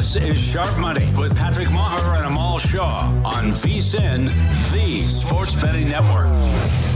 This is Sharp Money with Patrick Meagher and Amal Shah on VSIN, the Sports Betting Network.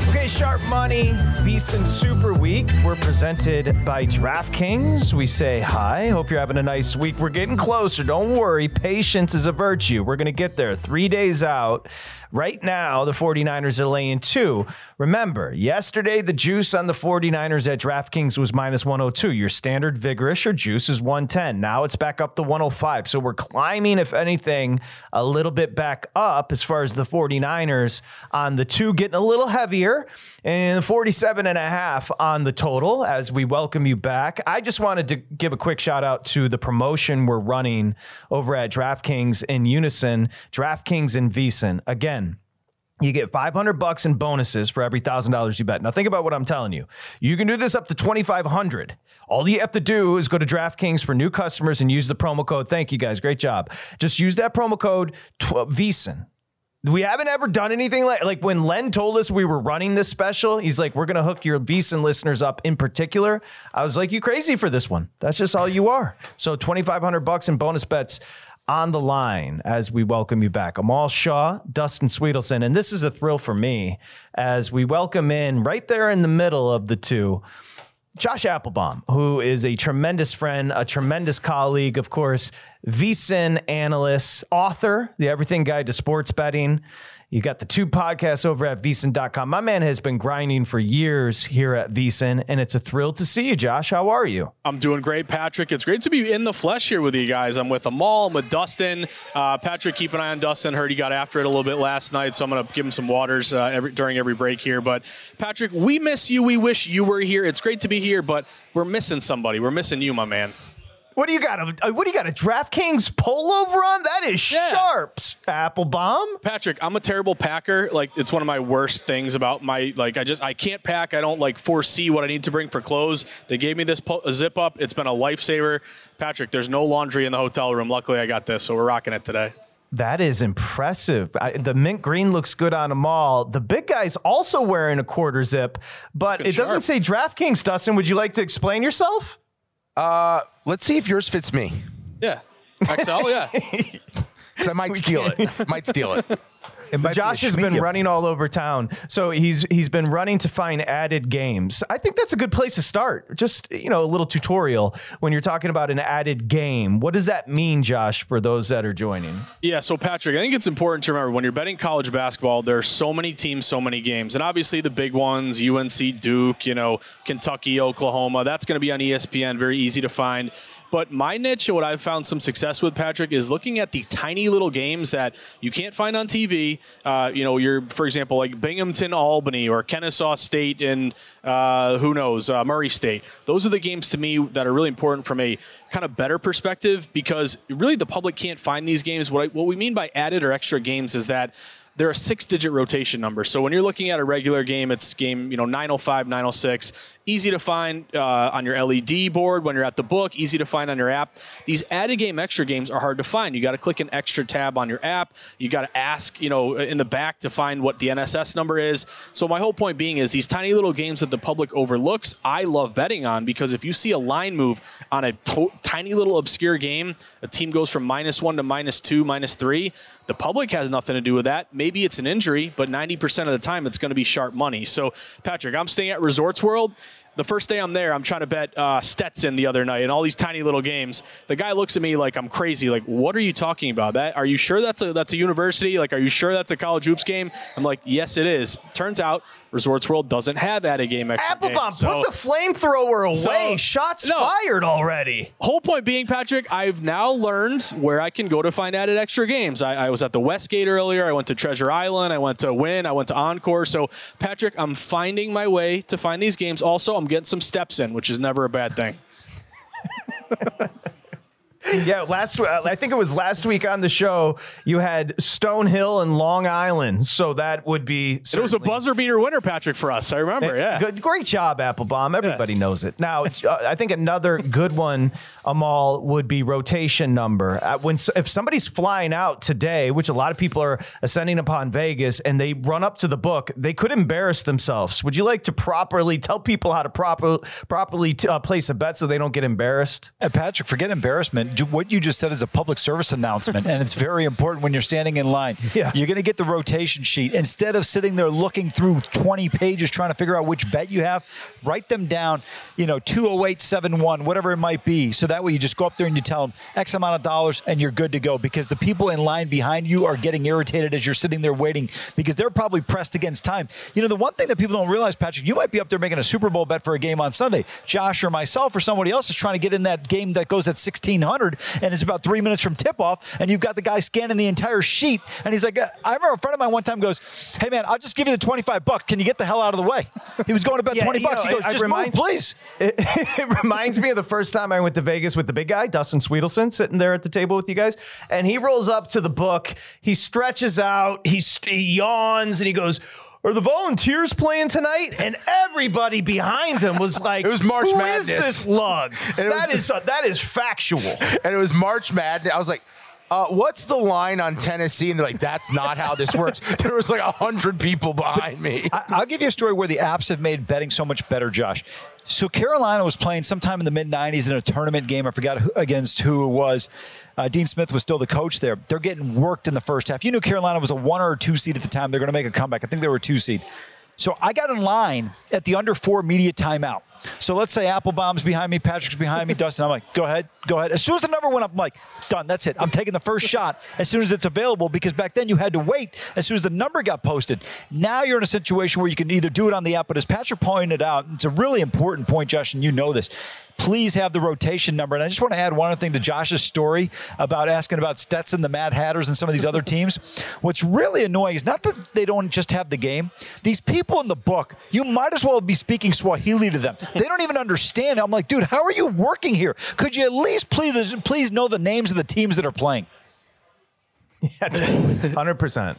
Okay, Sharp Money, VSIN Super Week. We're presented by DraftKings. We say hi. Hope you're having a nice week. We're getting closer. Don't worry. Patience is a virtue. We're going to get there three days out. Right now, the 49ers are laying two. Remember, yesterday the juice on the 49ers at DraftKings was minus 102. Your standard vigorish or juice is 110. Now it's back up to 105. So we're climbing, if anything, a little bit back up as far as the 49ers on the two, getting a little heavier, and 47 and a half on the total as we welcome you back. I just wanted to give a quick shout out to the promotion we're running over at DraftKings in unison, DraftKings and VSIN. Again, you get 500 bucks in bonuses for every $1000 you bet. Now think about what I'm telling you. You can do this up to 2500. All you have to do is go to DraftKings for new customers and use the promo code. Thank you guys. Great job. Just use that promo code VSIN. We haven't ever done anything like like when Len told us we were running this special. He's like, "We're gonna hook your VSIN listeners up in particular." I was like, "You crazy for this one? That's just all you are." So twenty five hundred bucks in bonus bets on the line as we welcome you back. Amal Shah, Dustin Swedelson, and this is a thrill for me as we welcome in right there in the middle of the two. Josh Appelbaum, who is a tremendous friend, a tremendous colleague, of course, VSIN analyst, author, the Everything Guide to Sports Betting. You got the two podcasts over at VSIN.com. My man has been grinding for years here at VSIN, and it's a thrill to see you, Josh. How are you? I'm doing great, Patrick. It's great to be in the flesh here with you guys. I'm with Amal, I'm with Dustin. Uh, Patrick, keep an eye on Dustin. Heard he got after it a little bit last night, so I'm going to give him some waters uh, every, during every break here. But Patrick, we miss you. We wish you were here. It's great to be here, but we're missing somebody. We're missing you, my man. What do you got? A, what do you got? A DraftKings pullover on? That is Yeah. sharp, Appelbaum. Patrick, I'm a terrible packer. Like it's one of my worst things about my like I just I can't pack. I don't like foresee what I need to bring for clothes. They gave me this pu- zip up. It's been a lifesaver. Patrick, there's no laundry in the hotel room. Luckily, I got this, so we're rocking it today. That is impressive. I, the mint green looks good on them all. The big guy's also wearing a quarter zip, but Looking it doesn't sharp. say DraftKings. Dustin, would you like to explain yourself? Uh, let's see if yours fits me. Yeah. XL, yeah. Because I might steal it. Might steal it. Josh has been running all over town, so he's he's been running to find added games. I think that's a good place to start. Just you know, a little tutorial when you're talking about an added game. What does that mean, Josh, for those that are joining? Yeah, so Patrick, I think it's important to remember when you're betting college basketball, there are so many teams, so many games. And obviously the big ones, UNC, Duke, you know, Kentucky, Oklahoma, that's going to be on ESPN, very easy to find. But my niche, and what I've found some success with, Patrick, is looking at the tiny little games that you can't find on TV. Uh, you know, you're, for example, like Binghamton, Albany, or Kennesaw State, and uh, who knows, uh, Murray State. Those are the games to me that are really important from a kind of better perspective because really the public can't find these games. What, I, what we mean by added or extra games is that they're a six digit rotation number. So when you're looking at a regular game, it's game, you know, 905, 906. Easy to find uh, on your LED board when you're at the book, easy to find on your app. These added game extra games are hard to find. You got to click an extra tab on your app. You got to ask, you know, in the back to find what the NSS number is. So my whole point being is these tiny little games that the public overlooks, I love betting on because if you see a line move on a to- tiny little obscure game, a team goes from minus one to minus two, minus three. The public has nothing to do with that. Maybe it's an injury, but 90% of the time it's going to be sharp money. So, Patrick, I'm staying at Resorts World the first day I'm there, I'm trying to bet uh, Stetson the other night and all these tiny little games. The guy looks at me like I'm crazy. Like, what are you talking about? That are you sure that's a that's a university? Like, are you sure that's a college hoops game? I'm like, yes, it is. Turns out Resorts World doesn't have added game extra Appelbaum, game, so- put the flamethrower away. So- Shots No. fired already. whole point being, Patrick, I've now learned where I can go to find added extra games. I, I was at the Westgate earlier. I went to Treasure Island. I went to Wynn. I went to Encore. So, Patrick, I'm finding my way to find these games. Also, I'm getting some steps in, which is never a bad thing. Yeah, last uh, I think it was last week on the show. You had Stonehill and Long Island, so that would be. It was a buzzer beater winner, Patrick, for us. I remember. Yeah. Good, great job, Appelbaum. Everybody knows it. Now, uh, I think another good one, Amal, would be rotation number. Uh, when if somebody's flying out today, which a lot of people are ascending upon Vegas, and they run up to the book, they could embarrass themselves. Would you like to properly tell people how to proper properly t- uh, place a bet so they don't get embarrassed? And Patrick, forget embarrassment. What you just said is a public service announcement, and it's very important when you're standing in line. Yeah. You're going to get the rotation sheet. Instead of sitting there looking through 20 pages trying to figure out which bet you have, write them down, you know, 20871, whatever it might be. So that way you just go up there and you tell them X amount of dollars and you're good to go because the people in line behind you are getting irritated as you're sitting there waiting because they're probably pressed against time. You know, the one thing that people don't realize, Patrick, you might be up there making a Super Bowl bet for a game on Sunday. Josh or myself or somebody else is trying to get in that game that goes at 1600 and it's about three minutes from tip off and you've got the guy scanning the entire sheet and he's like, I remember a friend of mine one time goes, Hey man, I'll just give you the 25 bucks. Can you get the hell out of the way? He was going to bet Yeah, 20 bucks. know, he goes, just move, please. It, it reminds me of the first time I went to Vegas with the big guy, Dustin Swedelson, sitting there at the table with you guys. And he rolls up to the book. He stretches out. He, he yawns and he goes, Are the volunteers playing tonight? And everybody behind him was like, It was March "Who Madness." is this lug? That was- is uh, that is factual. and it was March Madness. I was like, uh, what's the line on Tennessee? And they're like, that's not how this works. there was like a hundred people behind me. I, I'll give you a story where the apps have made betting so much better, Josh. So Carolina was playing sometime in the mid '90s in a tournament game. I forgot who, against who it was. Uh, Dean Smith was still the coach there. They're getting worked in the first half. You knew Carolina was a one or a two seed at the time. They're going to make a comeback. I think they were a two seed. So I got in line at the under four media timeout. So let's say Appelbaum's behind me, Patrick's behind me, Dustin. I'm like, go ahead, go ahead. As soon as the number went up, I'm like, done. That's it. I'm taking the first shot as soon as it's available because back then you had to wait as soon as the number got posted. Now you're in a situation where you can either do it on the app, but as Patrick pointed out, it's a really important point, Josh, and you know this. Please have the rotation number. And I just want to add one other thing to Josh's story about asking about Stetson, the Mad Hatters, and some of these other teams. What's really annoying is not that they don't just have the game. These people in the book, you might as well be speaking Swahili to them. They don't even understand. I'm like, dude, how are you working here? Could you at least please, please know the names of the teams that are playing? Yeah, Hundred percent.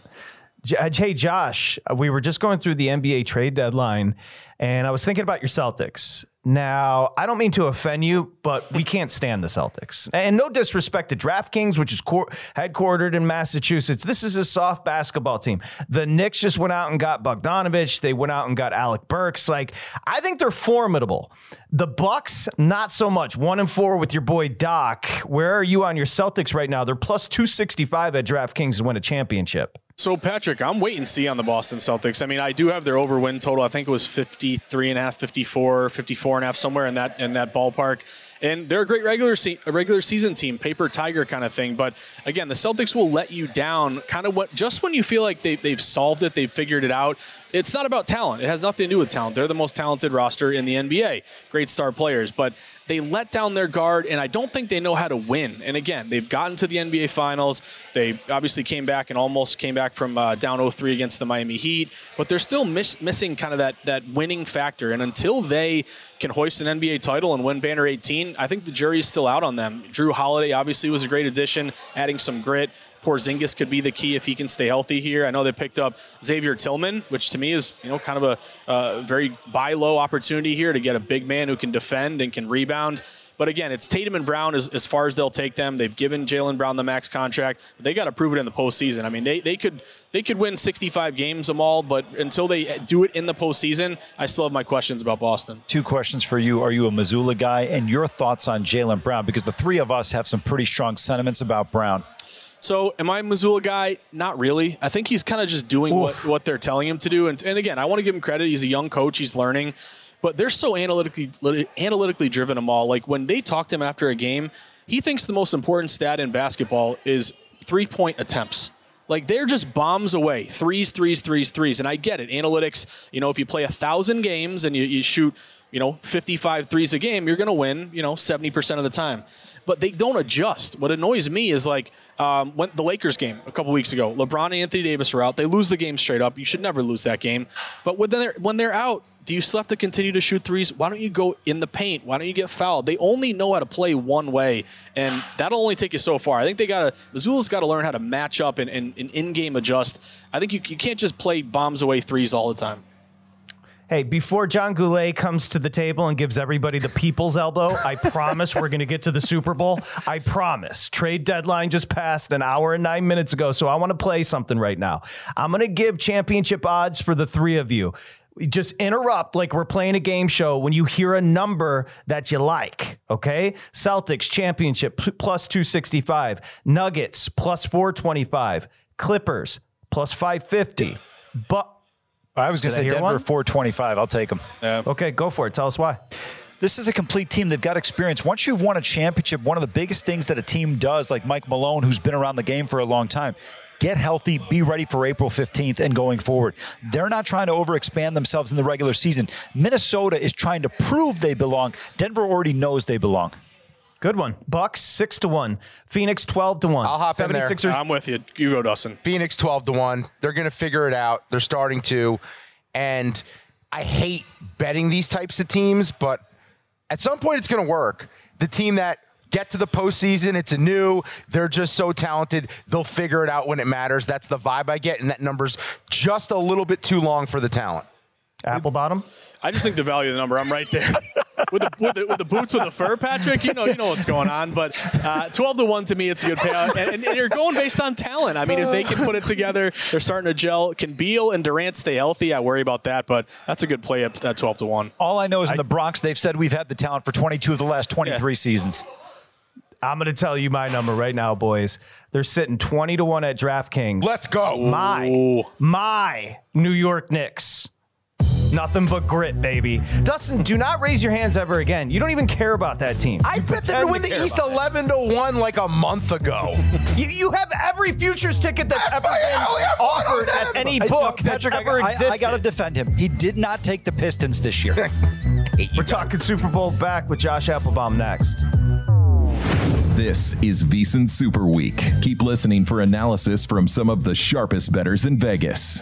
Hey Josh, uh, we were just going through the NBA trade deadline, and I was thinking about your Celtics. Now, I don't mean to offend you, but we can't stand the Celtics. And no disrespect to DraftKings, which is headquartered in Massachusetts. This is a soft basketball team. The Knicks just went out and got Bogdanovich. They went out and got Alec Burks. Like, I think they're formidable. The Bucks, not so much. One and four with your boy Doc. Where are you on your Celtics right now? They're plus 265 at DraftKings to win a championship. So, Patrick, I'm waiting to see on the Boston Celtics. I mean, I do have their over win total. I think it was 53 and a half, 54, 54 and a half, somewhere in that in that ballpark. And they're a great regular se- regular season team, paper tiger kind of thing. But again, the Celtics will let you down kind of what just when you feel like they, they've solved it, they've figured it out. It's not about talent. It has nothing to do with talent. They're the most talented roster in the NBA. Great star players. But they let down their guard, and I don't think they know how to win. And again, they've gotten to the NBA Finals. They obviously came back and almost came back from uh, down 0-3 against the Miami Heat, but they're still miss- missing kind of that that winning factor. And until they can hoist an NBA title and win Banner 18, I think the jury is still out on them. Jrue Holiday obviously was a great addition, adding some grit. Porzingis could be the key if he can stay healthy here. I know they picked up Xavier Tillman, which to me is you know kind of a uh, very buy low opportunity here to get a big man who can defend and can rebound. But again, it's Tatum and Brown as, as far as they'll take them. They've given Jaylen Brown the max contract. They got to prove it in the postseason. I mean, they, they could they could win 65 games them all, but until they do it in the postseason, I still have my questions about Boston. Two questions for you. Are you a Mazzulla guy? And your thoughts on Jaylen Brown? Because the three of us have some pretty strong sentiments about Brown. So, am I a Mazzulla guy? Not really. I think he's kind of just doing what, what they're telling him to do. And, and again, I want to give him credit. He's a young coach. He's learning but they're so analytically analytically driven them all. Like when they talk to him after a game, he thinks the most important stat in basketball is three point attempts. Like they're just bombs away, threes, threes, threes, threes. And I get it. Analytics, you know, if you play a thousand games and you, you shoot, you know, 55 threes a game, you're going to win, you know, 70% of the time. But they don't adjust. What annoys me is like um, when the Lakers game a couple weeks ago, LeBron and Anthony Davis are out. They lose the game straight up. You should never lose that game. But when they're when they're out, do you still have to continue to shoot threes? Why don't you go in the paint? Why don't you get fouled? They only know how to play one way, and that'll only take you so far. I think they got to Mazzulla's got to learn how to match up and, and, and in-game adjust. I think you, you can't just play bombs away threes all the time. Hey, before John Goulet comes to the table and gives everybody the people's elbow, I promise we're going to get to the Super Bowl. I promise. Trade deadline just passed an hour and nine minutes ago, so I want to play something right now. I'm going to give championship odds for the three of you just interrupt like we're playing a game show when you hear a number that you like. Okay. Celtics championship plus 265, Nuggets plus 425, Clippers plus 550. But I was going to say Denver one? 425. I'll take them. Yeah. Okay. Go for it. Tell us why. This is a complete team. They've got experience. Once you've won a championship, one of the biggest things that a team does, like Mike Malone, who's been around the game for a long time, get healthy, be ready for April 15th and going forward. They're not trying to overexpand themselves in the regular season. Minnesota is trying to prove they belong. Denver already knows they belong. Good one. Bucks six to one. Phoenix twelve to one. I'll hop 76ers. in there. I'm with you. You go, Dustin. Phoenix twelve to one. They're going to figure it out. They're starting to, and I hate betting these types of teams, but at some point it's going to work. The team that get to the postseason. It's a new. They're just so talented. They'll figure it out when it matters. That's the vibe I get, and that number's just a little bit too long for the talent. Apple bottom. I just think the value of the number. I'm right there. with, the, with, the, with the boots with the fur, Patrick. You know, you know what's going on. But uh, 12 to one to me, it's a good payout. And, and, and, you're going based on talent. I mean, if they can put it together, they're starting to gel. Can Beal and Durant stay healthy? I worry about that. But that's a good play at, at 12 to one. All I know is in the Bronx, they've said we've had the talent for 22 of the last 23 yeah. seasons. I'm going to tell you my number right now, boys. They're sitting 20 to 1 at DraftKings. Let's go. My, my New York Knicks. Nothing but grit, baby. Dustin, do not raise your hands ever again. You don't even care about that team. I bet them to win the East 11 to 1 like a month ago. you, you have every futures ticket that's ever been offered at any book that's Patrick, ever I, existed. I, I got to defend him. He did not take the Pistons this year. We're talking Super Bowl back with Josh Appelbaum next. This is VSiN Super Week. Keep listening for analysis from some of the sharpest betters in Vegas.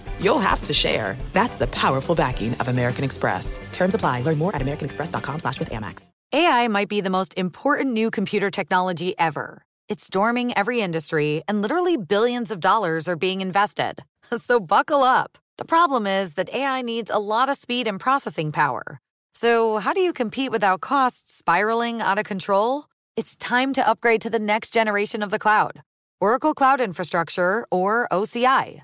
you'll have to share. That's the powerful backing of American Express. Terms apply. Learn more at americanexpress.com slash with Amex. AI might be the most important new computer technology ever. It's storming every industry, and literally billions of dollars are being invested. So buckle up. The problem is that AI needs a lot of speed and processing power. So how do you compete without costs spiraling out of control? It's time to upgrade to the next generation of the cloud Oracle Cloud Infrastructure, or OCI.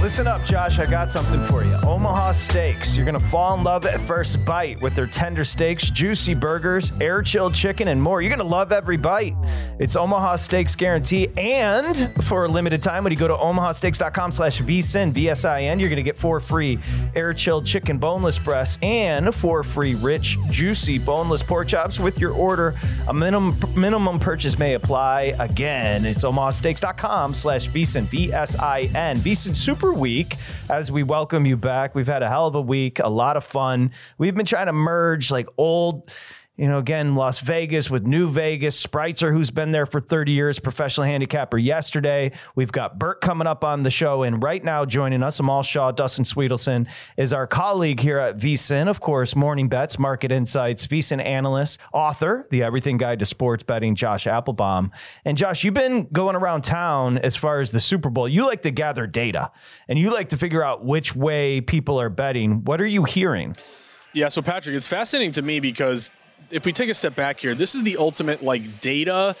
Listen up, Josh. I got something for you. Omaha Steaks. You're going to fall in love at first bite with their tender steaks, juicy burgers, air chilled chicken, and more. You're going to love every bite. It's Omaha Steaks guarantee. And for a limited time, when you go to omahasteaks.com slash VSIN, V-S-I-N, you're going to get four free air chilled chicken boneless breasts and four free rich, juicy boneless pork chops with your order. A minimum minimum purchase may apply. Again, it's omahasteaks.com slash VSIN, V-S-I-N. VSIN Super Week as we welcome you back. We've had a hell of a week, a lot of fun. We've been trying to merge like old you know, again, Las Vegas with New Vegas. Spritzer, who's been there for 30 years, professional handicapper yesterday. We've got Burt coming up on the show. And right now, joining us, Amal Shah, Dustin Swedelson, is our colleague here at VSIN, of course, Morning Bets, Market Insights, VSIN analyst, author, The Everything Guide to Sports Betting, Josh Appelbaum. And Josh, you've been going around town as far as the Super Bowl. You like to gather data and you like to figure out which way people are betting. What are you hearing? Yeah, so Patrick, it's fascinating to me because if we take a step back here, this is the ultimate like data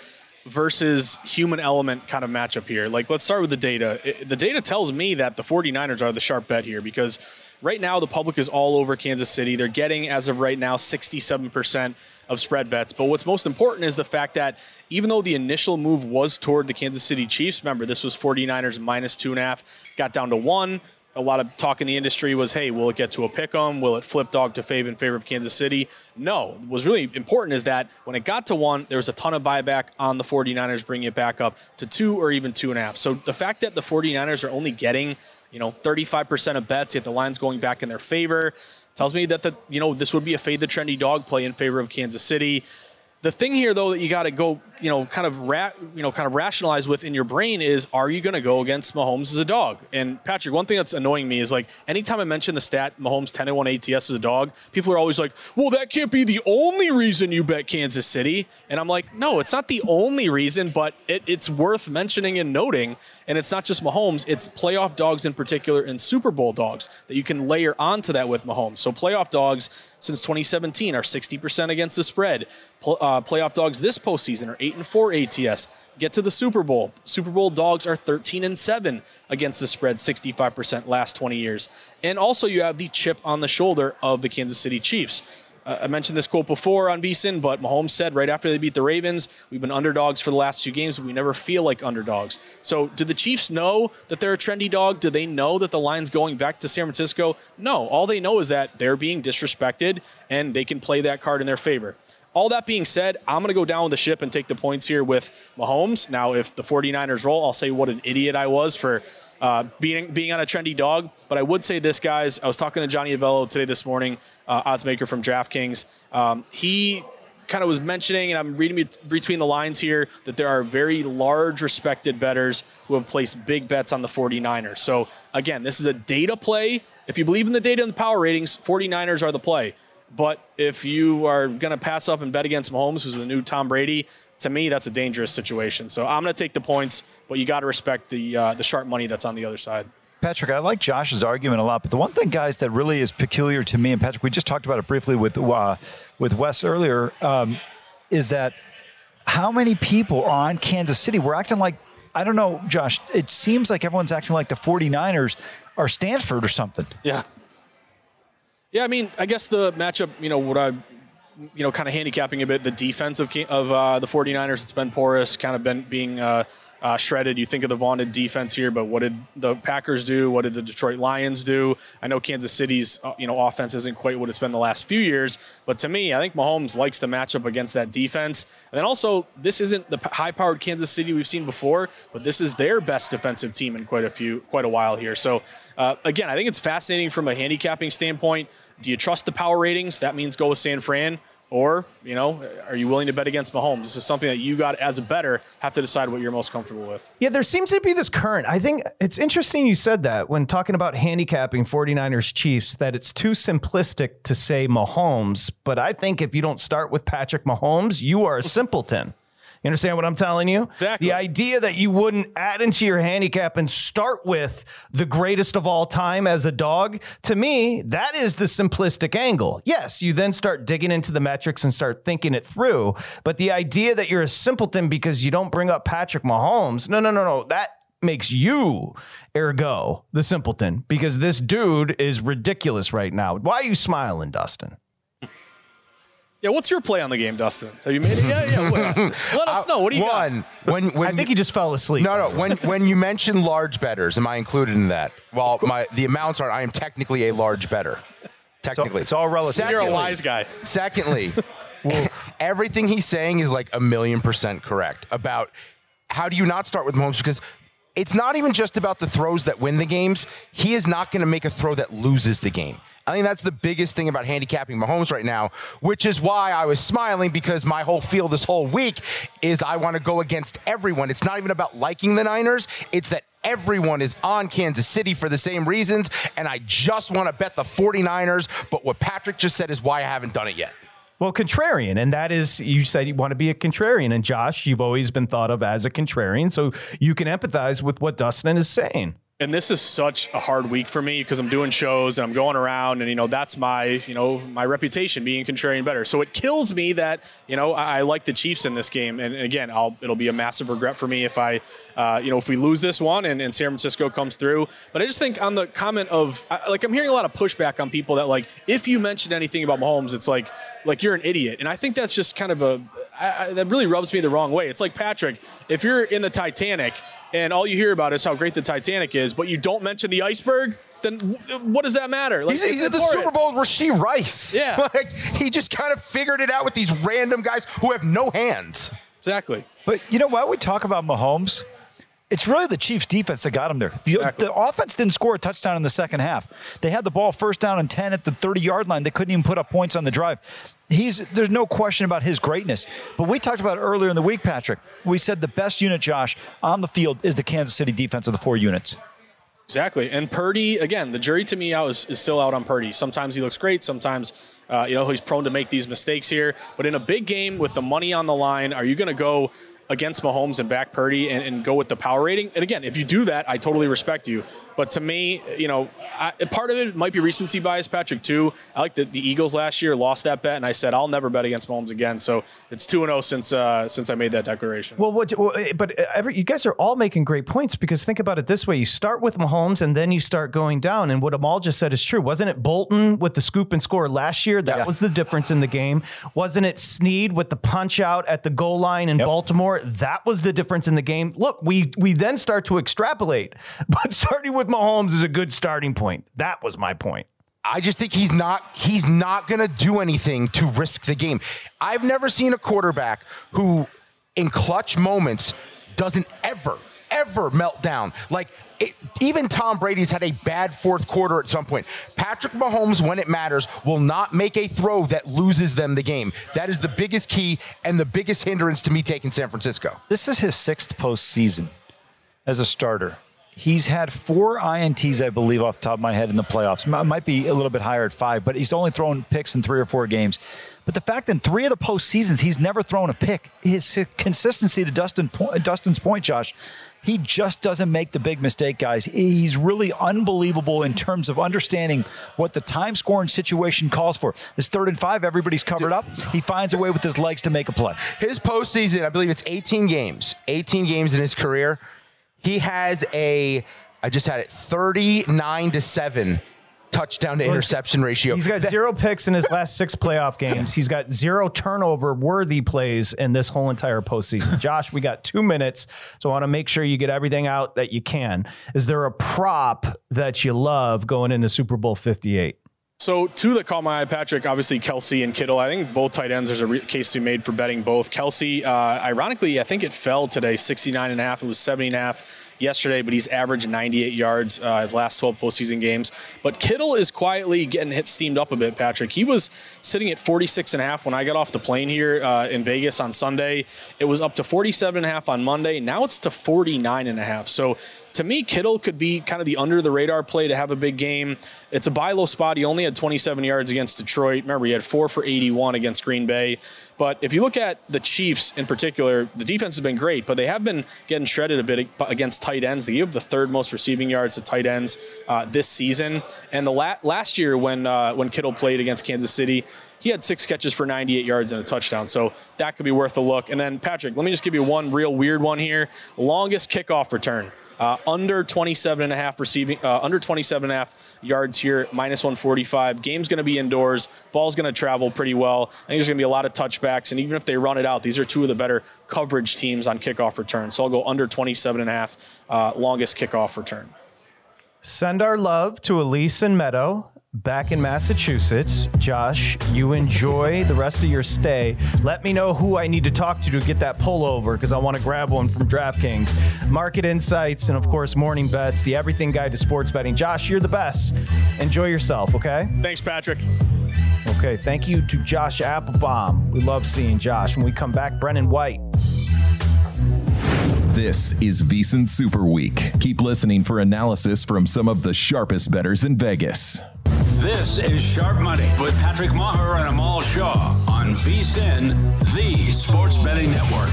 versus human element kind of matchup here. Like, let's start with the data. It, the data tells me that the 49ers are the sharp bet here because right now the public is all over Kansas City. They're getting, as of right now, 67% of spread bets. But what's most important is the fact that even though the initial move was toward the Kansas City Chiefs, remember, this was 49ers minus two and a half, got down to one a lot of talk in the industry was, hey, will it get to a pick 'em? Will it flip dog to fave in favor of Kansas City? No. What was really important is that when it got to one, there was a ton of buyback on the 49ers, bringing it back up to two or even two and a half. So the fact that the 49ers are only getting, you know, 35% of bets, yet the line's going back in their favor, tells me that the, you know, this would be a fade the trendy dog play in favor of Kansas City. The thing here, though, that you got to go, you know, kind of ra- you know, kind of rationalize with in your brain is, are you going to go against Mahomes as a dog? And Patrick, one thing that's annoying me is like anytime I mention the stat Mahomes 10 and 1 ATS as a dog, people are always like, well, that can't be the only reason you bet Kansas City. And I'm like, no, it's not the only reason, but it, it's worth mentioning and noting. And it's not just Mahomes; it's playoff dogs in particular and Super Bowl dogs that you can layer onto that with Mahomes. So playoff dogs since 2017 are 60% against the spread. Uh, playoff dogs this postseason are 8 and 4 ATS. Get to the Super Bowl. Super Bowl dogs are 13 and 7 against the spread, 65% last 20 years. And also, you have the chip on the shoulder of the Kansas City Chiefs. Uh, I mentioned this quote before on VSIN, but Mahomes said right after they beat the Ravens, we've been underdogs for the last two games, but we never feel like underdogs. So, do the Chiefs know that they're a trendy dog? Do they know that the line's going back to San Francisco? No. All they know is that they're being disrespected and they can play that card in their favor. All that being said, I'm going to go down with the ship and take the points here with Mahomes. Now, if the 49ers roll, I'll say what an idiot I was for uh, being being on a trendy dog. But I would say this, guys. I was talking to Johnny Avello today this morning, uh, odds maker from DraftKings. Um, he kind of was mentioning, and I'm reading between the lines here, that there are very large, respected bettors who have placed big bets on the 49ers. So again, this is a data play. If you believe in the data and the power ratings, 49ers are the play. But if you are going to pass up and bet against Mahomes, who's the new Tom Brady, to me, that's a dangerous situation. So I'm going to take the points, but you got to respect the uh, the sharp money that's on the other side. Patrick, I like Josh's argument a lot, but the one thing, guys, that really is peculiar to me and Patrick, we just talked about it briefly with uh, with Wes earlier, um, is that how many people are on Kansas City? We're acting like I don't know, Josh. It seems like everyone's acting like the 49ers are Stanford or something. Yeah. Yeah, I mean, I guess the matchup, you know, what I, you know, kind of handicapping a bit the defense of, of uh, the 49ers. It's been porous, kind of been being uh, uh, shredded. You think of the vaunted defense here, but what did the Packers do? What did the Detroit Lions do? I know Kansas City's uh, you know offense isn't quite what it's been the last few years, but to me, I think Mahomes likes the matchup against that defense. And then also, this isn't the high-powered Kansas City we've seen before, but this is their best defensive team in quite a few, quite a while here. So uh, again, I think it's fascinating from a handicapping standpoint. Do you trust the power ratings? That means go with San Fran. Or, you know, are you willing to bet against Mahomes? This is something that you got as a better have to decide what you're most comfortable with. Yeah, there seems to be this current. I think it's interesting you said that when talking about handicapping 49ers Chiefs, that it's too simplistic to say Mahomes. But I think if you don't start with Patrick Mahomes, you are a simpleton. You understand what I'm telling you? Exactly. The idea that you wouldn't add into your handicap and start with the greatest of all time as a dog, to me, that is the simplistic angle. Yes, you then start digging into the metrics and start thinking it through. But the idea that you're a simpleton because you don't bring up Patrick Mahomes, no, no, no, no. That makes you ergo the simpleton because this dude is ridiculous right now. Why are you smiling, Dustin? Yeah, what's your play on the game, Dustin? Have you made it yet? Yeah, let us uh, know. What do you One, got? when, when I think he just fell asleep. No, no. When when you mention large betters, am I included in that? Well, my the amounts are. I am technically a large better. Technically, it's all relative. You're a wise guy. Secondly, everything he's saying is like a million percent correct about how do you not start with Mahomes because it's not even just about the throws that win the games. He is not going to make a throw that loses the game. I think that's the biggest thing about handicapping Mahomes right now, which is why I was smiling because my whole feel this whole week is I want to go against everyone. It's not even about liking the Niners, it's that everyone is on Kansas City for the same reasons, and I just want to bet the 49ers. But what Patrick just said is why I haven't done it yet. Well, contrarian, and that is you said you want to be a contrarian, and Josh, you've always been thought of as a contrarian, so you can empathize with what Dustin is saying. and this is such a hard week for me because I'm doing shows and I'm going around and you know that's my you know my reputation being contrarian better. So it kills me that you know I, I like the Chiefs in this game and again I'll it'll be a massive regret for me if I uh, you know if we lose this one and, and San Francisco comes through. But I just think on the comment of like I'm hearing a lot of pushback on people that like if you mention anything about Mahomes it's like like you're an idiot and I think that's just kind of a I, I, that really rubs me the wrong way. It's like Patrick if you're in the Titanic and all you hear about is how great the Titanic is, but you don't mention the iceberg, then what does that matter? Like, he's it's he's at the. Super Bowl with Rashee Rice. Yeah. like he just kind of figured it out with these random guys who have no hands. Exactly. But you know why we talk about Mahomes? It's really the Chiefs' defense that got him there. The, Exactly. the offense didn't score a touchdown in the second half. They had the ball first down and 10 at the 30 yard line. They couldn't even put up points on the drive. He's There's no question about his greatness. But we talked about earlier in the week, Patrick. We said the best unit, Josh, on the field is the Kansas City defense of the four units. Exactly. And Purdy, again, the jury to me out is, is still out on Purdy. Sometimes he looks great. Sometimes, uh, you know, he's prone to make these mistakes here. But in a big game with the money on the line, are you going to go against Mahomes and back Purdy and, and go with the power rating? And again, if you do that, I totally respect you. But to me, you know, I, part of it might be recency bias, Patrick, too. I like that the Eagles last year lost that bet, and I said I'll never bet against Mahomes again. So it's 2 0 since uh, since I made that declaration. Well, what, but every, you guys are all making great points because think about it this way: you start with Mahomes and then you start going down. And what Amal just said is true. Wasn't it Bolton with the scoop and score last year? That Yeah. was the difference in the game. Wasn't it Sneed with the punch out at the goal line in Baltimore? That was the difference in the game. Look, we we then start to extrapolate, but starting with Mahomes is a good starting point. That was my point. I just think he's not he's not going to do anything to risk the game. I've never seen a quarterback who in clutch moments doesn't ever ever melt down. Like it, even Tom Brady's had a bad fourth quarter at some point. Patrick Mahomes when it matters will not make a throw that loses them the game. That is the biggest key and the biggest hindrance to me taking San Francisco. This is his sixth postseason as a starter. He's had four INTs, I believe, off the top of my head in the playoffs. M- Might be a little bit higher at five, but he's only thrown picks in three or four games. But the fact in three of the postseasons, he's never thrown a pick. His consistency to Dustin, Dustin's point, Josh, He just doesn't make the big mistake, guys. He's really unbelievable in terms of understanding what the time scoring situation calls for. This third and five, everybody's covered up. He finds a way with his legs to make a play. His postseason, I believe it's 18 games, 18 games in his career. He has a, I just had it, 39 to 7 touchdown to interception ratio. He's got zero picks in his last six playoff games. He's got zero turnover worthy plays in this whole entire postseason. Josh, we got two minutes, so I want to make sure you get everything out that you can. Is there a prop that you love going into Super Bowl 58? So two that caught my eye, Patrick. Obviously Kelce and Kittle. I think both tight ends. There's a re- case to be made for betting both. Kelce, uh, ironically, I think it fell today, 69 and a half. It was 70 and a half yesterday, but he's averaged 98 yards uh, his last 12 postseason games. But Kittle is quietly getting hit steamed up a bit, Patrick. He was sitting at 46 and a half when I got off the plane here uh, in Vegas on Sunday. It was up to 47 and a half on Monday. Now it's to 49 and a half. So to me, Kittle could be kind of the under the radar play to have a big game. It's a buy low spot. He only had 27 yards against Detroit. Remember, he had four for 81 against Green Bay. But if you look at the Chiefs in particular, the defense has been great, but they have been getting shredded a bit against tight ends. They gave the third most receiving yards to tight ends uh, this season. And the la- last year when uh, when Kittle played against Kansas City, he had six catches for 98 yards and a touchdown. So that could be worth a look. And then Patrick, let me just give you one real weird one here. Longest kickoff return. Uh, under 27 and a half receiving, uh, under 27 and a half yards here, minus 145. Game's going to be indoors. Ball's going to travel pretty well. I think there's going to be a lot of touchbacks, and even if they run it out, these are two of the better coverage teams on kickoff return. So I'll go under 27 and a half, uh, longest kickoff return. Send our love to Elise and Meadow back in Massachusetts. Josh, you enjoy the rest of your stay. Let me know who I need to talk to to get that pullover because I want to grab one from DraftKings. Market insights and, of course, morning bets, the everything guide to sports betting. Josh, you're the best. Enjoy yourself, okay? Thanks, Patrick. Okay, thank you to Josh Appelbaum. We love seeing Josh. When we come back, Brennan White. This is VSiN Super Week. Keep listening for analysis from some of the sharpest bettors in Vegas. This is Sharp Money with Patrick Meagher and Amal Shah on VSIN, the sports betting network.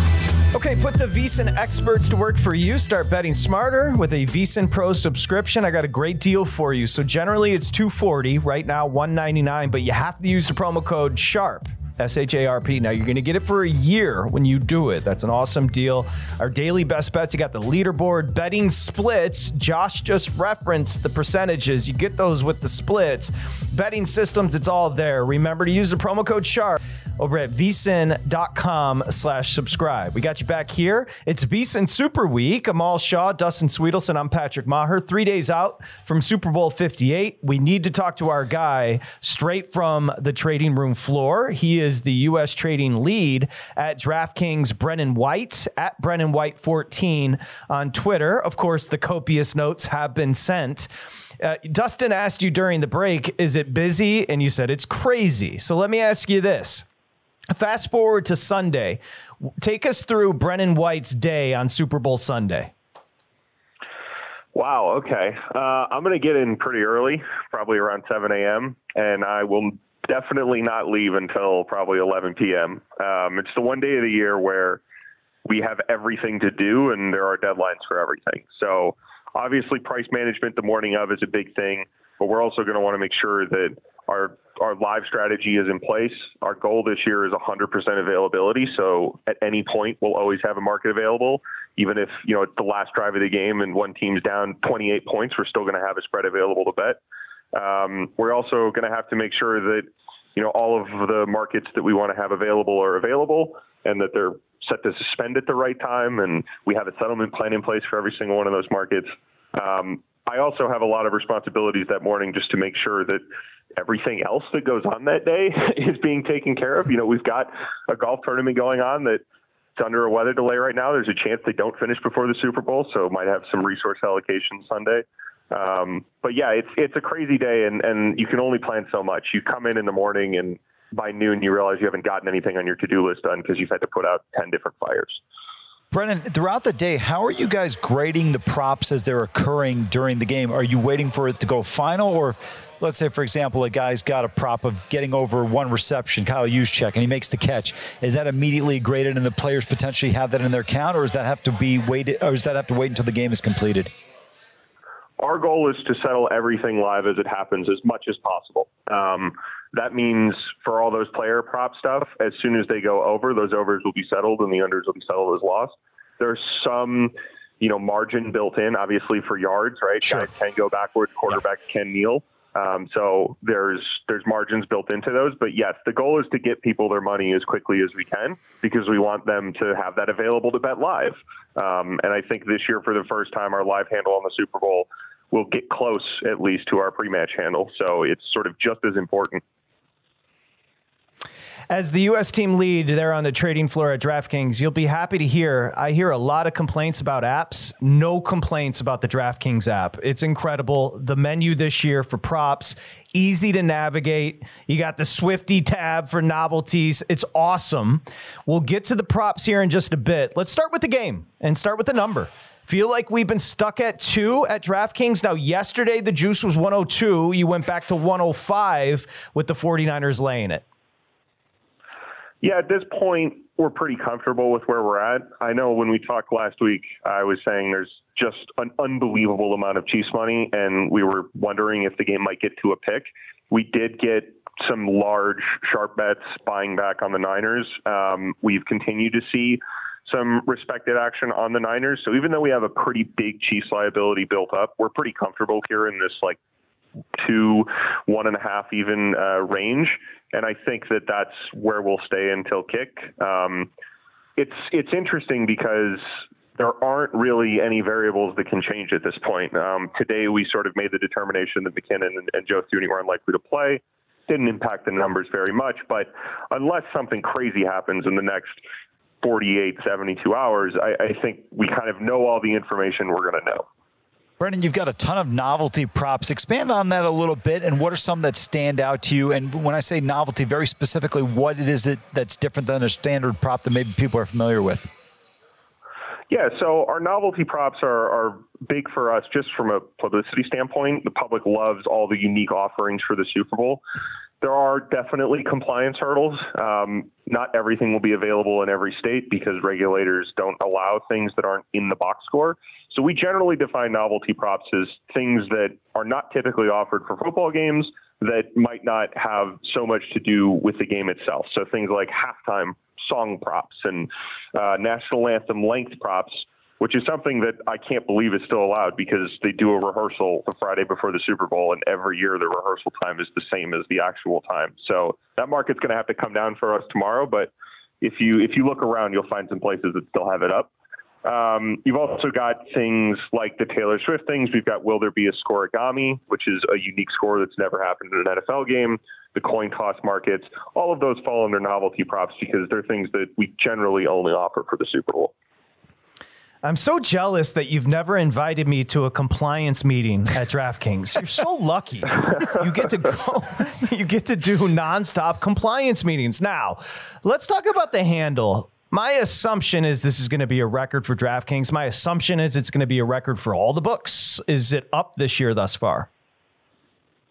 Okay, put the VSiN experts to work for you. Start betting smarter with a VSiN Pro subscription. I got a great deal for you. So generally it's 240, right now 199, but you have to use the promo code SHARP. S H A R P. Now you're going to get it for a year when you do it. That's an awesome deal. Our daily best bets, you got the leaderboard, betting splits. Josh just referenced the percentages. You get those with the splits. Betting systems, it's all there. Remember to use the promo code SHARP over at vsin.com slash subscribe. We got you back here. It's vsin Super Week. Amal Shah, Dustin Swedelson. I'm Patrick Meagher. Three days out from Super Bowl 58. We need to talk to our guy straight from the trading room floor. He is the U.S. trading lead at DraftKings, Brennan White, at Brennan White 14 on Twitter. Of course, the copious notes have been sent. Uh, Dustin asked you during the break, is it busy? And you said it's crazy. So let me ask you this. Fast forward to Sunday. Take us through Brennan White's day on Super Bowl Sunday. Wow. Okay. Uh, I'm going to get in pretty early, probably around 7 a.m., and I will definitely not leave until probably 11 p.m. Um, it's the one day of the year where we have everything to do, and there are deadlines for everything. So, obviously, price management the morning of is a big thing, but we're also going to want to make sure that our our live strategy is in place. Our goal this year is 100% availability. So at any point, we'll always have a market available. Even if you know it's the last drive of the game and one team's down 28 points, we're still going to have a spread available to bet. Um, we're also going to have to make sure that you know all of the markets that we want to have available are available and that they're set to suspend at the right time, and we have a settlement plan in place for every single one of those markets. Um, I also have a lot of responsibilities that morning just to make sure that everything else that goes on that day is being taken care of. You know, we've got a golf tournament going on that it's under a weather delay right now. There's a chance they don't finish before the Super Bowl, so might have some resource allocation Sunday. Um, but yeah, it's it's a crazy day, and and you can only plan so much. You come in in the morning, and by noon you realize you haven't gotten anything on your to do list done because you've had to put out ten different fires. Brennan, throughout the day, how are you guys grading the props as they're occurring during the game? Are you waiting for it to go final, or let's say, for example, a guy's got a prop of getting over one reception, Kyle Juszczyk, and he makes the catch. Is that immediately graded, and the players potentially have that in their count, or does that have to be waited, or does that have to wait until the game is completed? Our goal is to settle everything live as it happens as much as possible. Um, that means for all those player prop stuff, as soon as they go over, those overs will be settled and the unders will be settled as lost. There's some, you know, margin built in, obviously for yards, right? Sure. Guys can go backwards, quarterbacks yeah. can kneel. Um, so there's there's margins built into those, but yes, the goal is to get people their money as quickly as we can because we want them to have that available to bet live. Um, and I think this year, for the first time, our live handle on the Super Bowl will get close at least to our pre-match handle. So it's sort of just as important. As the U.S. team lead there on the trading floor at DraftKings, you'll be happy to hear I hear a lot of complaints about apps. No complaints about the DraftKings app. It's incredible. The menu this year for props, easy to navigate. You got the Swifty tab for novelties. It's awesome. We'll get to the props here in just a bit. Let's start with the game and start with the number. Feel like we've been stuck at two at DraftKings. Now, yesterday the juice was 102. You went back to 105 with the 49ers laying it. Yeah, at this point, we're pretty comfortable with where we're at. I know when we talked last week, I was saying there's just an unbelievable amount of Chiefs money, and we were wondering if the game might get to a pick. We did get some large, sharp bets buying back on the Niners. Um, we've continued to see some respected action on the Niners. So even though we have a pretty big Chiefs liability built up, we're pretty comfortable here in this like two, one and a half even uh, range and I think that that's where we'll stay until kick. Um, it's it's interesting because there aren't really any variables that can change at this point. Um, today, we sort of made the determination that McKinnon and, and Joe Thuney were unlikely to play. Didn't impact the numbers very much, but unless something crazy happens in the next 48, 72 hours, I, I think we kind of know all the information we're going to know. Brennan, you've got a ton of novelty props. Expand on that a little bit, and what are some that stand out to you? And when I say novelty, very specifically, what it is it that's different than a standard prop that maybe people are familiar with? Yeah, so our novelty props are, are big for us just from a publicity standpoint. The public loves all the unique offerings for the Super Bowl there are definitely compliance hurdles. Um, not everything will be available in every state because regulators don't allow things that aren't in the box score. So we generally define novelty props as things that are not typically offered for football games that might not have so much to do with the game itself. So things like halftime song props and uh, national anthem length props which is something that I can't believe is still allowed because they do a rehearsal the Friday before the Super Bowl, and every year the rehearsal time is the same as the actual time. So that market's going to have to come down for us tomorrow. But if you if you look around, you'll find some places that still have it up. Um, you've also got things like the Taylor Swift things. We've got Will There Be a Scorigami, which is a unique score that's never happened in an NFL game. The coin toss markets, all of those fall under novelty props because they're things that we generally only offer for the Super Bowl. I'm so jealous that you've never invited me to a compliance meeting at DraftKings. You're so lucky. You get to go, you get to do nonstop compliance meetings. Now, let's talk about the handle. My assumption is this is going to be a record for DraftKings. My assumption is it's going to be a record for all the books. Is it up this year thus far?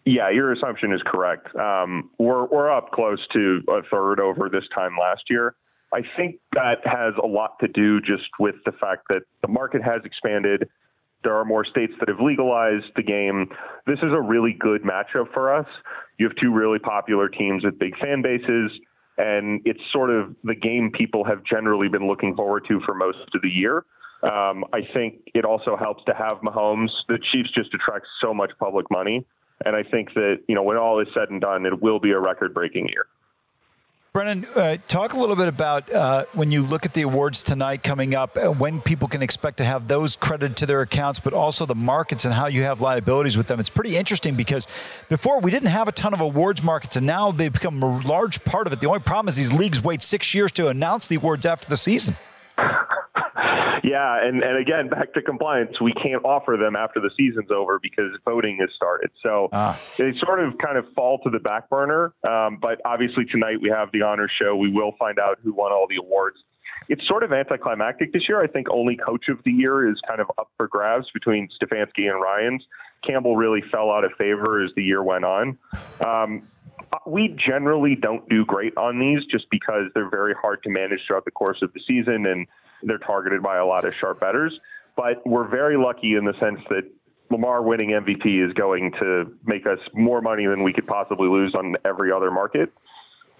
Yeah, your assumption is correct. Um, we're we're up close to a third over this time last year. I think that has a lot to do just with the fact that the market has expanded. There are more states that have legalized the game. This is a really good matchup for us. You have two really popular teams with big fan bases, and it's sort of the game people have generally been looking forward to for most of the year. Um, I think it also helps to have Mahomes. The Chiefs just attract so much public money. And I think that, you know, when all is said and done, it will be a record breaking year. Brennan, uh, talk a little bit about uh, when you look at the awards tonight coming up, uh, when people can expect to have those credited to their accounts, but also the markets and how you have liabilities with them. It's pretty interesting because before we didn't have a ton of awards markets, and now they've become a large part of it. The only problem is these leagues wait six years to announce the awards after the season. Yeah, and, and again, back to compliance, we can't offer them after the season's over because voting has started. So ah. they sort of kind of fall to the back burner. Um, but obviously, tonight we have the honors show. We will find out who won all the awards. it's sort of anticlimactic this year. I think only coach of the year is kind of up for grabs between Stefanski and Ryans. Campbell really fell out of favor as the year went on. Um, we generally don't do great on these just because they're very hard to manage throughout the course of the season and they're targeted by a lot of sharp bettors. But we're very lucky in the sense that Lamar winning MVP is going to make us more money than we could possibly lose on every other market.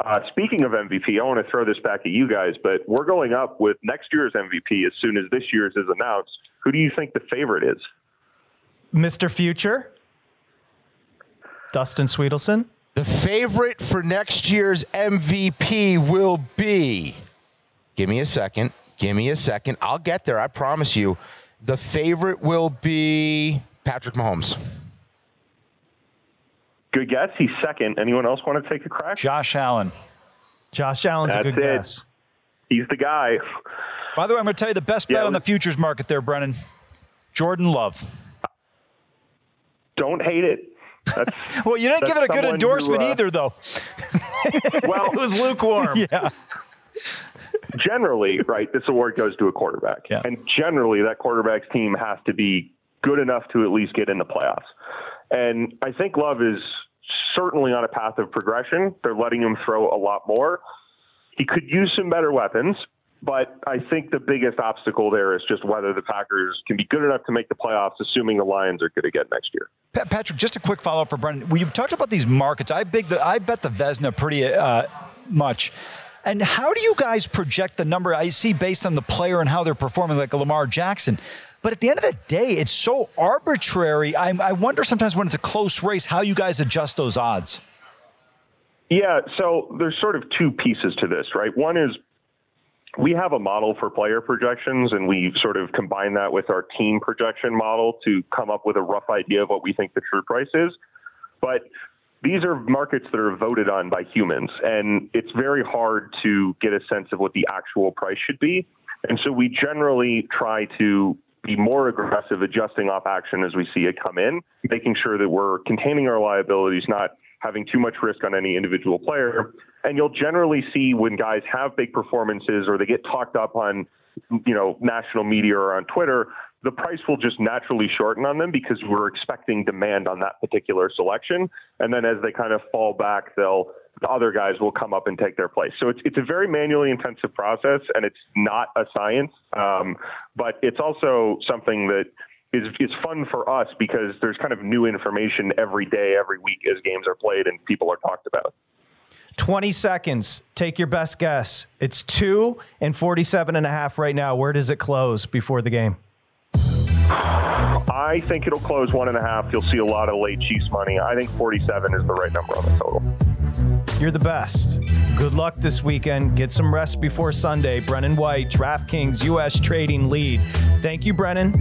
Uh, speaking of MVP, I want to throw this back at you guys, but we're going up with next year's MVP as soon as this year's is announced. Who do you think the favorite is? Mr. Future, Dustin Swedelson. The favorite for next year's MVP will be. Give me a second. Give me a second. I'll get there. I promise you. The favorite will be Patrick Mahomes. Good guess. He's second. Anyone else want to take a crack? Josh Allen. Josh Allen's That's a good it. guess. He's the guy. By the way, I'm going to tell you the best bet Yeah, on the futures market there, Brennan. Jordan Love. Don't hate it. Well, you didn't give it a good endorsement who, uh, either, though. Well, It was lukewarm. Yeah. generally, right, this award goes to a quarterback. Yeah. And generally, that quarterback's team has to be good enough to at least get in the playoffs. And I think Love is certainly on a path of progression. They're letting him throw a lot more. He could use some better weapons, but I think the biggest obstacle there is just whether the Packers can be good enough to make the playoffs, assuming the Lions are good again next year. Patrick, just a quick follow up for Brennan. When you talked about these markets, I big the, I bet the Vezina pretty uh, much. And how do you guys project the number? I see based on the player and how they're performing, like Lamar Jackson. But at the end of the day, it's so arbitrary. I, I wonder sometimes when it's a close race how you guys adjust those odds. Yeah, so there's sort of two pieces to this, right? One is we have a model for player projections, and we sort of combine that with our team projection model to come up with a rough idea of what we think the true price is. But these are markets that are voted on by humans, and it's very hard to get a sense of what the actual price should be. And so we generally try to be more aggressive, adjusting off action as we see it come in, making sure that we're containing our liabilities, not having too much risk on any individual player. And you'll generally see when guys have big performances or they get talked up on, you know, national media or on Twitter, the price will just naturally shorten on them because we're expecting demand on that particular selection. And then as they kind of fall back, they'll the other guys will come up and take their place. So it's it's a very manually intensive process, and it's not a science, um, but it's also something that is is fun for us because there's kind of new information every day, every week as games are played and people are talked about. 20 seconds. Take your best guess. It's two and 47 and a half right now. Where does it close before the game? I think it'll close one and a half. You'll see a lot of late Chiefs money. I think 47 is the right number on the total. You're the best. Good luck this weekend. Get some rest before Sunday. Brennan White, DraftKings U.S. trading lead. Thank you, Brennan.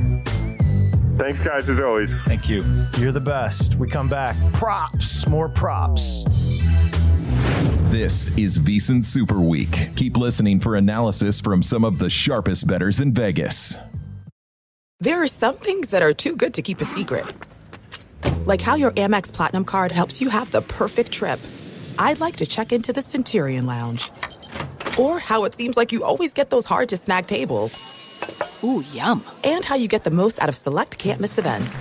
Thanks, guys, as always. Thank you. You're the best. We come back. Props, more props. This is VSiN Super Week. Keep listening for analysis from some of the sharpest betters in Vegas. There are some things that are too good to keep a secret. Like how your Amex Platinum card helps you have the perfect trip. I'd like to check into the Centurion Lounge. Or how it seems like you always get those hard to snag tables. Ooh, yum. And how you get the most out of select can't miss events.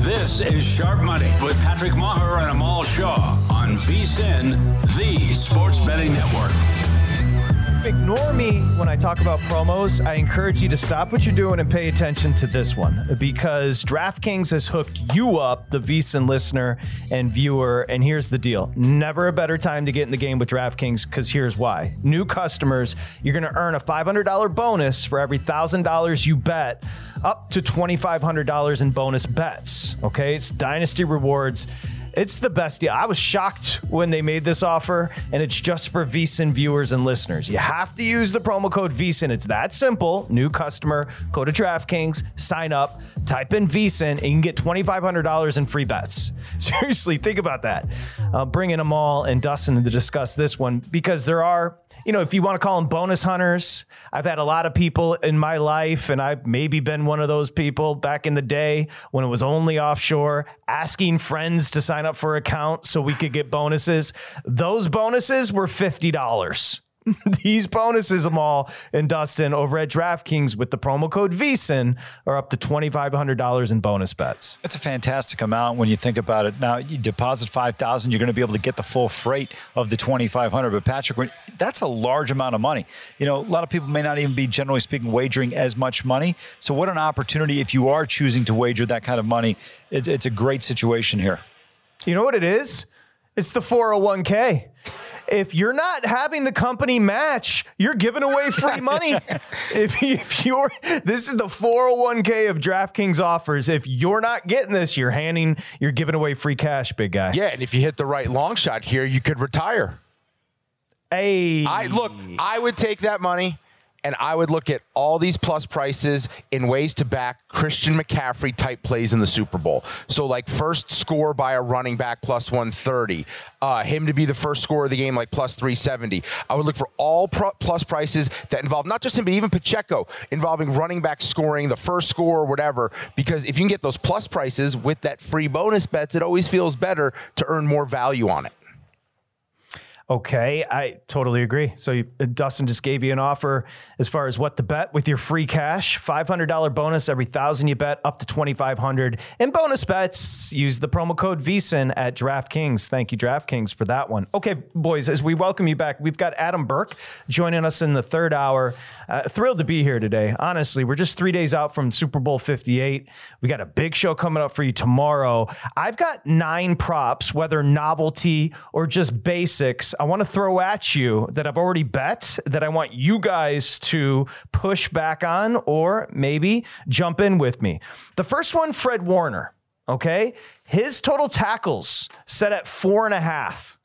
This is Sharp Money with Patrick Meagher and Amal Shah on VSIN, the Sports Betting Network. Ignore me when I talk about promos. I encourage you to stop what you're doing and pay attention to this one because DraftKings has hooked you up, the VSIN listener and viewer. And here's the deal never a better time to get in the game with DraftKings because here's why. New customers, you're going to earn a $500 bonus for every $1,000 you bet, up to $2,500 in bonus bets. Okay, it's Dynasty Rewards. It's the best deal. I was shocked when they made this offer, and it's just for VSIN viewers and listeners. You have to use the promo code VSIN. It's that simple. New customer, go to DraftKings, sign up, type in VSIN, and you can get $2,500 in free bets. Seriously, think about that. Uh, bringing them all and Dustin to discuss this one because there are, you know, if you want to call them bonus hunters, I've had a lot of people in my life, and I've maybe been one of those people back in the day when it was only offshore, asking friends to sign up for account so we could get bonuses. Those bonuses were $50. These bonuses, Amal and Dustin over at DraftKings with the promo code VSIN are up to $2,500 in bonus bets. It's a fantastic amount when you think about it. Now, you deposit 5000 you're going to be able to get the full freight of the 2500 But, Patrick, that's a large amount of money. You know, a lot of people may not even be, generally speaking, wagering as much money. So, what an opportunity if you are choosing to wager that kind of money. It's, it's a great situation here. You know what it is? It's the 401k if you're not having the company match, you're giving away free money. if, if you're, this is the 401k of DraftKings offers. If you're not getting this, you're handing, you're giving away free cash, big guy. Yeah, and if you hit the right long shot here, you could retire. Hey, I look, I would take that money and I would look at all these plus prices in ways to back Christian McCaffrey type plays in the Super Bowl. So, like first score by a running back plus 130, uh, him to be the first score of the game like plus 370. I would look for all pro- plus prices that involve not just him, but even Pacheco involving running back scoring, the first score, or whatever. Because if you can get those plus prices with that free bonus bets, it always feels better to earn more value on it. Okay, I totally agree. So you, Dustin just gave you an offer as far as what to bet with your free cash. $500 bonus every thousand you bet, up to 2,500. And bonus bets, use the promo code VSIN at DraftKings. Thank you, DraftKings, for that one. Okay, boys, as we welcome you back, we've got Adam Burke joining us in the third hour. Uh, thrilled to be here today. Honestly, we're just three days out from Super Bowl 58. We got a big show coming up for you tomorrow. I've got nine props, whether novelty or just basics I want to throw at you that I've already bet that I want you guys to push back on or maybe jump in with me. The first one, Fred Warner. Okay. His total tackles set at four and a half.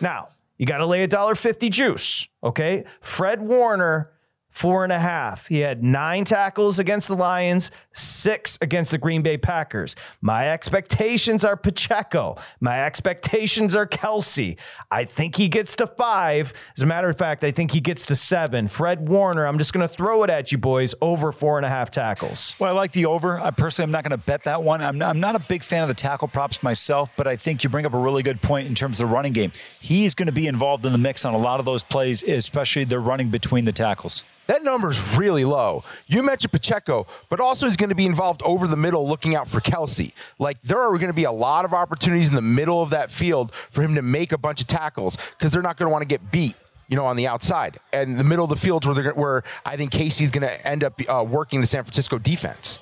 Now, you got to lay a dollar fifty juice. Okay. Fred Warner four and a half. He had nine tackles against the Lions, six against the Green Bay Packers. My expectations are Pacheco. My expectations are Kelce. I think he gets to five. As a matter of fact, I think he gets to seven. Fred Warner, I'm just going to throw it at you boys over four and a half tackles. Well, I like the over. I personally am not going to bet that one. I'm not, I'm not a big fan of the tackle props myself, but I think you bring up a really good point in terms of the running game. He's going to be involved in the mix on a lot of those plays, especially the running between the tackles. That number is really low. You mentioned Pacheco, but also he's going to be involved over the middle looking out for Kelce. Like there are going to be a lot of opportunities in the middle of that field for him to make a bunch of tackles because they're not going to want to get beat you know, on the outside. And the middle of the field where, they're, where I think Casey's going to end up uh, working the San Francisco defense.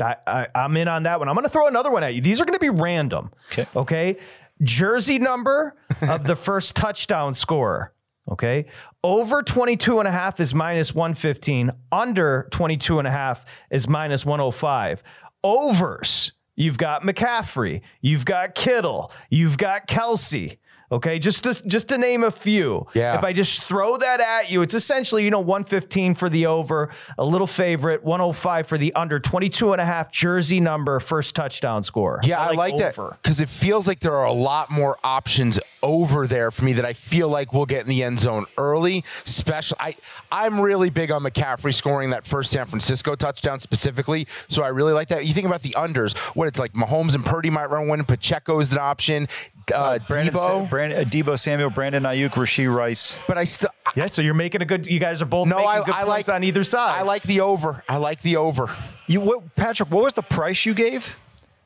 I, I, I'm in on that one. I'm going to throw another one at you. These are going to be random. Okay. Okay. Jersey number of the first touchdown scorer. Okay. Over 22 and a half is minus 115. Under 22 and a half is minus 105. Overs. You've got McCaffrey. You've got Kittle. You've got Kelce. Okay, just to, just to name a few. Yeah. If I just throw that at you, it's essentially, you know, 115 for the over, a little favorite, 105 for the under, 22 and a half jersey number, first touchdown score. Yeah, I like, that because it feels like there are a lot more options over there for me that I feel like we'll get in the end zone early. Special, I I'm really big on McCaffrey scoring that first San Francisco touchdown specifically, so I really like that. You think about the unders, what it's like Mahomes and Purdy might run one, Pacheco is an option. Uh, Brandon, Deebo. Brandon, uh, Deebo Samuel, Brandon Aiyuk, Rashee Rice. But I still Yeah, so you're making a good. You guys are both No, making I- good I like- on either side. I like the over. I like the over. You, what, Patrick? What was the price you gave?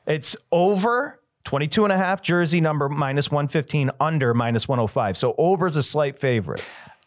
It's over 22 and a half jersey number minus 115, under minus 105. So over is a slight favorite.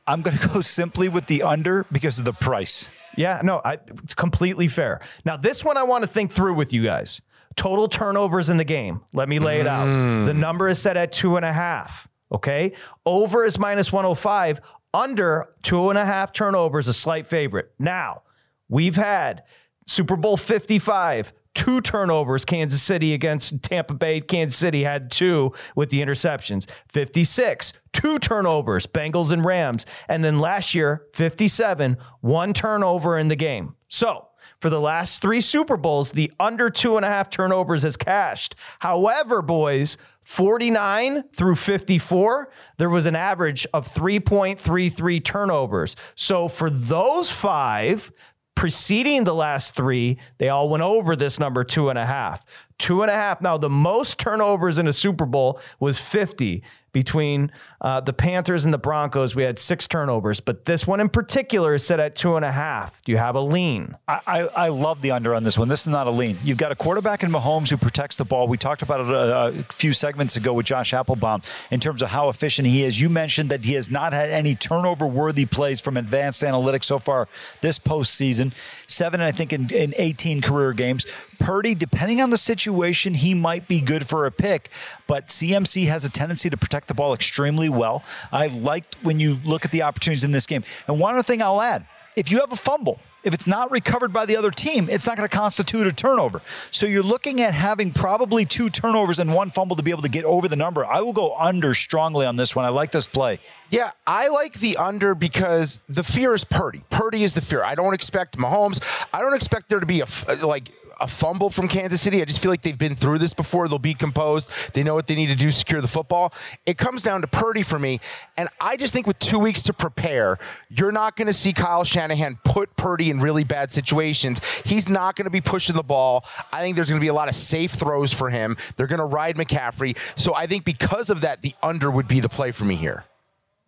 I'm going to go simply with the under because of the price. Yeah, no, I, it's completely fair. Now, this one I want to think through with you guys. Total turnovers in the game. Let me lay it out. Mm. The number is set at two and a half. Okay. Over is minus 105. Under two and a half turnovers, a slight favorite. Now, we've had Super Bowl 55, two turnovers, Kansas City against Tampa Bay. Kansas City had two with the interceptions. 56, two turnovers, Bengals and Rams. And then last year, 57, one turnover in the game. So, for the last three Super Bowls, the under two and a half turnovers has cashed. However, boys, 49 through 54, there was an average of 3.33 turnovers. So for those five, preceding the last three, they all went over this number two and a half. Two and a half. Now, the most turnovers in a Super Bowl was 50 between uh, the Panthers and the Broncos. We had six turnovers, but this one in particular is set at two and a half. Do you have a lean? I, I, I love the under on this one. This is not a lean. You've got a quarterback in Mahomes who protects the ball. We talked about it a, a few segments ago with Josh Appelbaum in terms of how efficient he is. You mentioned that he has not had any turnover worthy plays from advanced analytics so far this postseason. Seven, I think, in, in 18 career games. Purdy, depending on the situation, he might be good for a pick, but CMC has a tendency to protect the ball extremely well. I liked when you look at the opportunities in this game. And one other thing I'll add if you have a fumble, if it's not recovered by the other team, it's not going to constitute a turnover. So you're looking at having probably two turnovers and one fumble to be able to get over the number. I will go under strongly on this one. I like this play. Yeah, I like the under because the fear is Purdy. Purdy is the fear. I don't expect Mahomes. I don't expect there to be a like a fumble from Kansas City. I just feel like they've been through this before. They'll be composed. They know what they need to do to secure the football. It comes down to Purdy for me. And I just think with two weeks to prepare, you're not going to see Kyle Shanahan put Purdy in really bad situations. He's not going to be pushing the ball. I think there's going to be a lot of safe throws for him. They're going to ride McCaffrey. So I think because of that, the under would be the play for me here.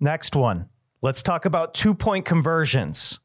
Next one. Let's talk about two point conversions,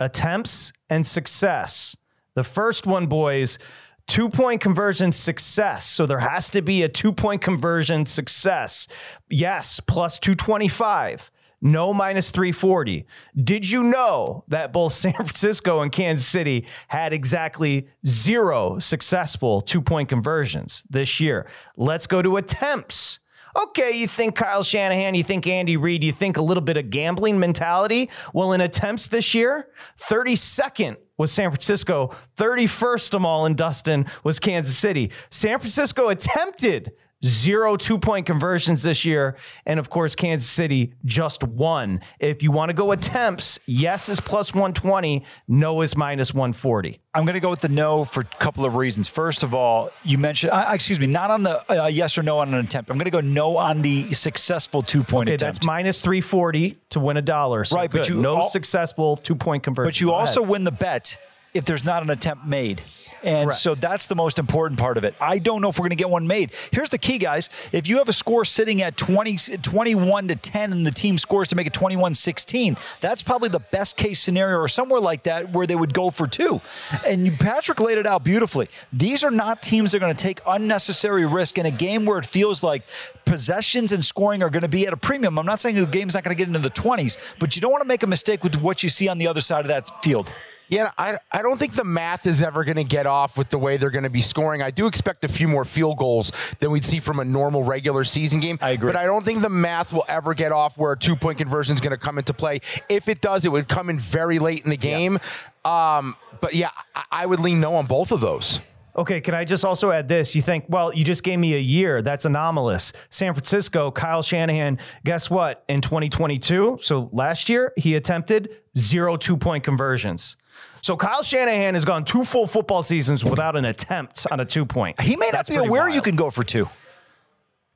attempts, and success. The first one, boys, two point conversion success. So there has to be a two point conversion success. Yes, plus 225. No minus 340. Did you know that both San Francisco and Kansas City had exactly zero successful two point conversions this year? Let's go to attempts. Okay, you think Kyle Shanahan, you think Andy Reid, you think a little bit of gambling mentality. Well, in attempts this year, 32nd was San Francisco, 31st of all in Dustin was Kansas City. San Francisco attempted zero two point conversions this year. And of course, Kansas City just one. If you want to go attempts, yes is plus 120, no is minus 140. I'm going to go with the no for a couple of reasons. First of all, you mentioned, uh, excuse me, not on the uh, yes or no on an attempt. I'm going to go no on the successful two point Okay, attempt. that's minus 340 to win a dollar. So Right, but you no al- successful two point conversion. But you also win the bet if there's not an attempt made. And Correct. so that's the most important part of it. I don't know if we're going to get one made. Here's the key, guys. If you have a score sitting at 20, 21 to 10 and the team scores to make it 21 16, that's probably the best case scenario or somewhere like that where they would go for two. And you- Patrick laid it out beautifully. These are not teams that are going to take unnecessary risk in a game where it feels like possessions and scoring are going to be at a premium. I'm not saying the game's not going to get into the 20s, but you don't want to make a mistake with what you see on the other side of that field. Yeah, I, I don't think the math is ever going to get off with the way they're going to be scoring. I do expect a few more field goals than we'd see from a normal regular season game. I agree. But I don't think the math will ever get off where a two point conversion is going to come into play. If it does, it would come in very late in the game. Um, but yeah, I, I would lean no on both of those. Okay, can I just also add this? You think, well, you just gave me a year. That's anomalous. San Francisco, Kyle Shanahan, guess what? In 2022, so last year, he attempted zero two point conversions. So Kyle Shanahan has gone two full football seasons without an attempt on a two point. He may not That's be aware wild. you can go for two.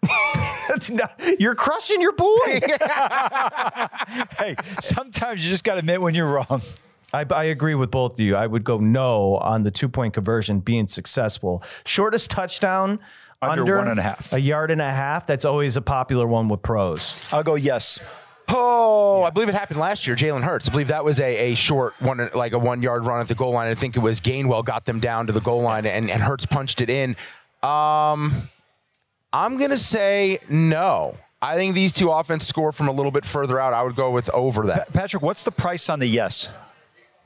You're crushing your boy. hey, sometimes you just got to admit when you're wrong. I, I agree with both of you. I would go no on the two point conversion being successful. Shortest touchdown Under under, one and a half. A yard and a half. That's always a popular one with pros. I'll go yes. Oh, I believe it happened last year. Jalen Hurts. I believe that was a, a short one, like a one yard run at the goal line. I think it was Gainwell got them down to the goal line, and, and Hurts punched it in. Um, I'm gonna say no. I think these two offense score from a little bit further out. I would go with over that. Patrick, what's the price on the yes?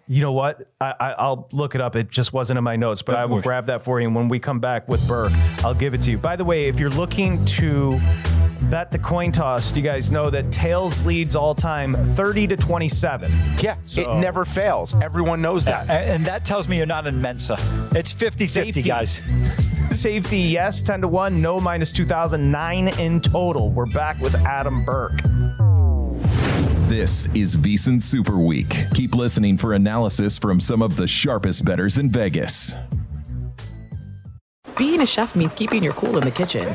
You know what? I, I, I'll look it up. It just wasn't in my notes, but I will grab that for you. And when we come back with Burke, I'll give it to you. By the way, if you're looking to bet the coin toss, you guys know that Tails leads all time 30 to 27. Yeah, it never fails. Everyone knows that. A- And that tells me you're not in Mensa. It's 50 50, Safety. guys. Safety, yes, 10 to 1, no minus 2009 in total. We're back with Adam Burke. This is VSiN Super Week. Keep listening for analysis from some of the sharpest betters in Vegas. Being a chef means keeping your cool in the kitchen.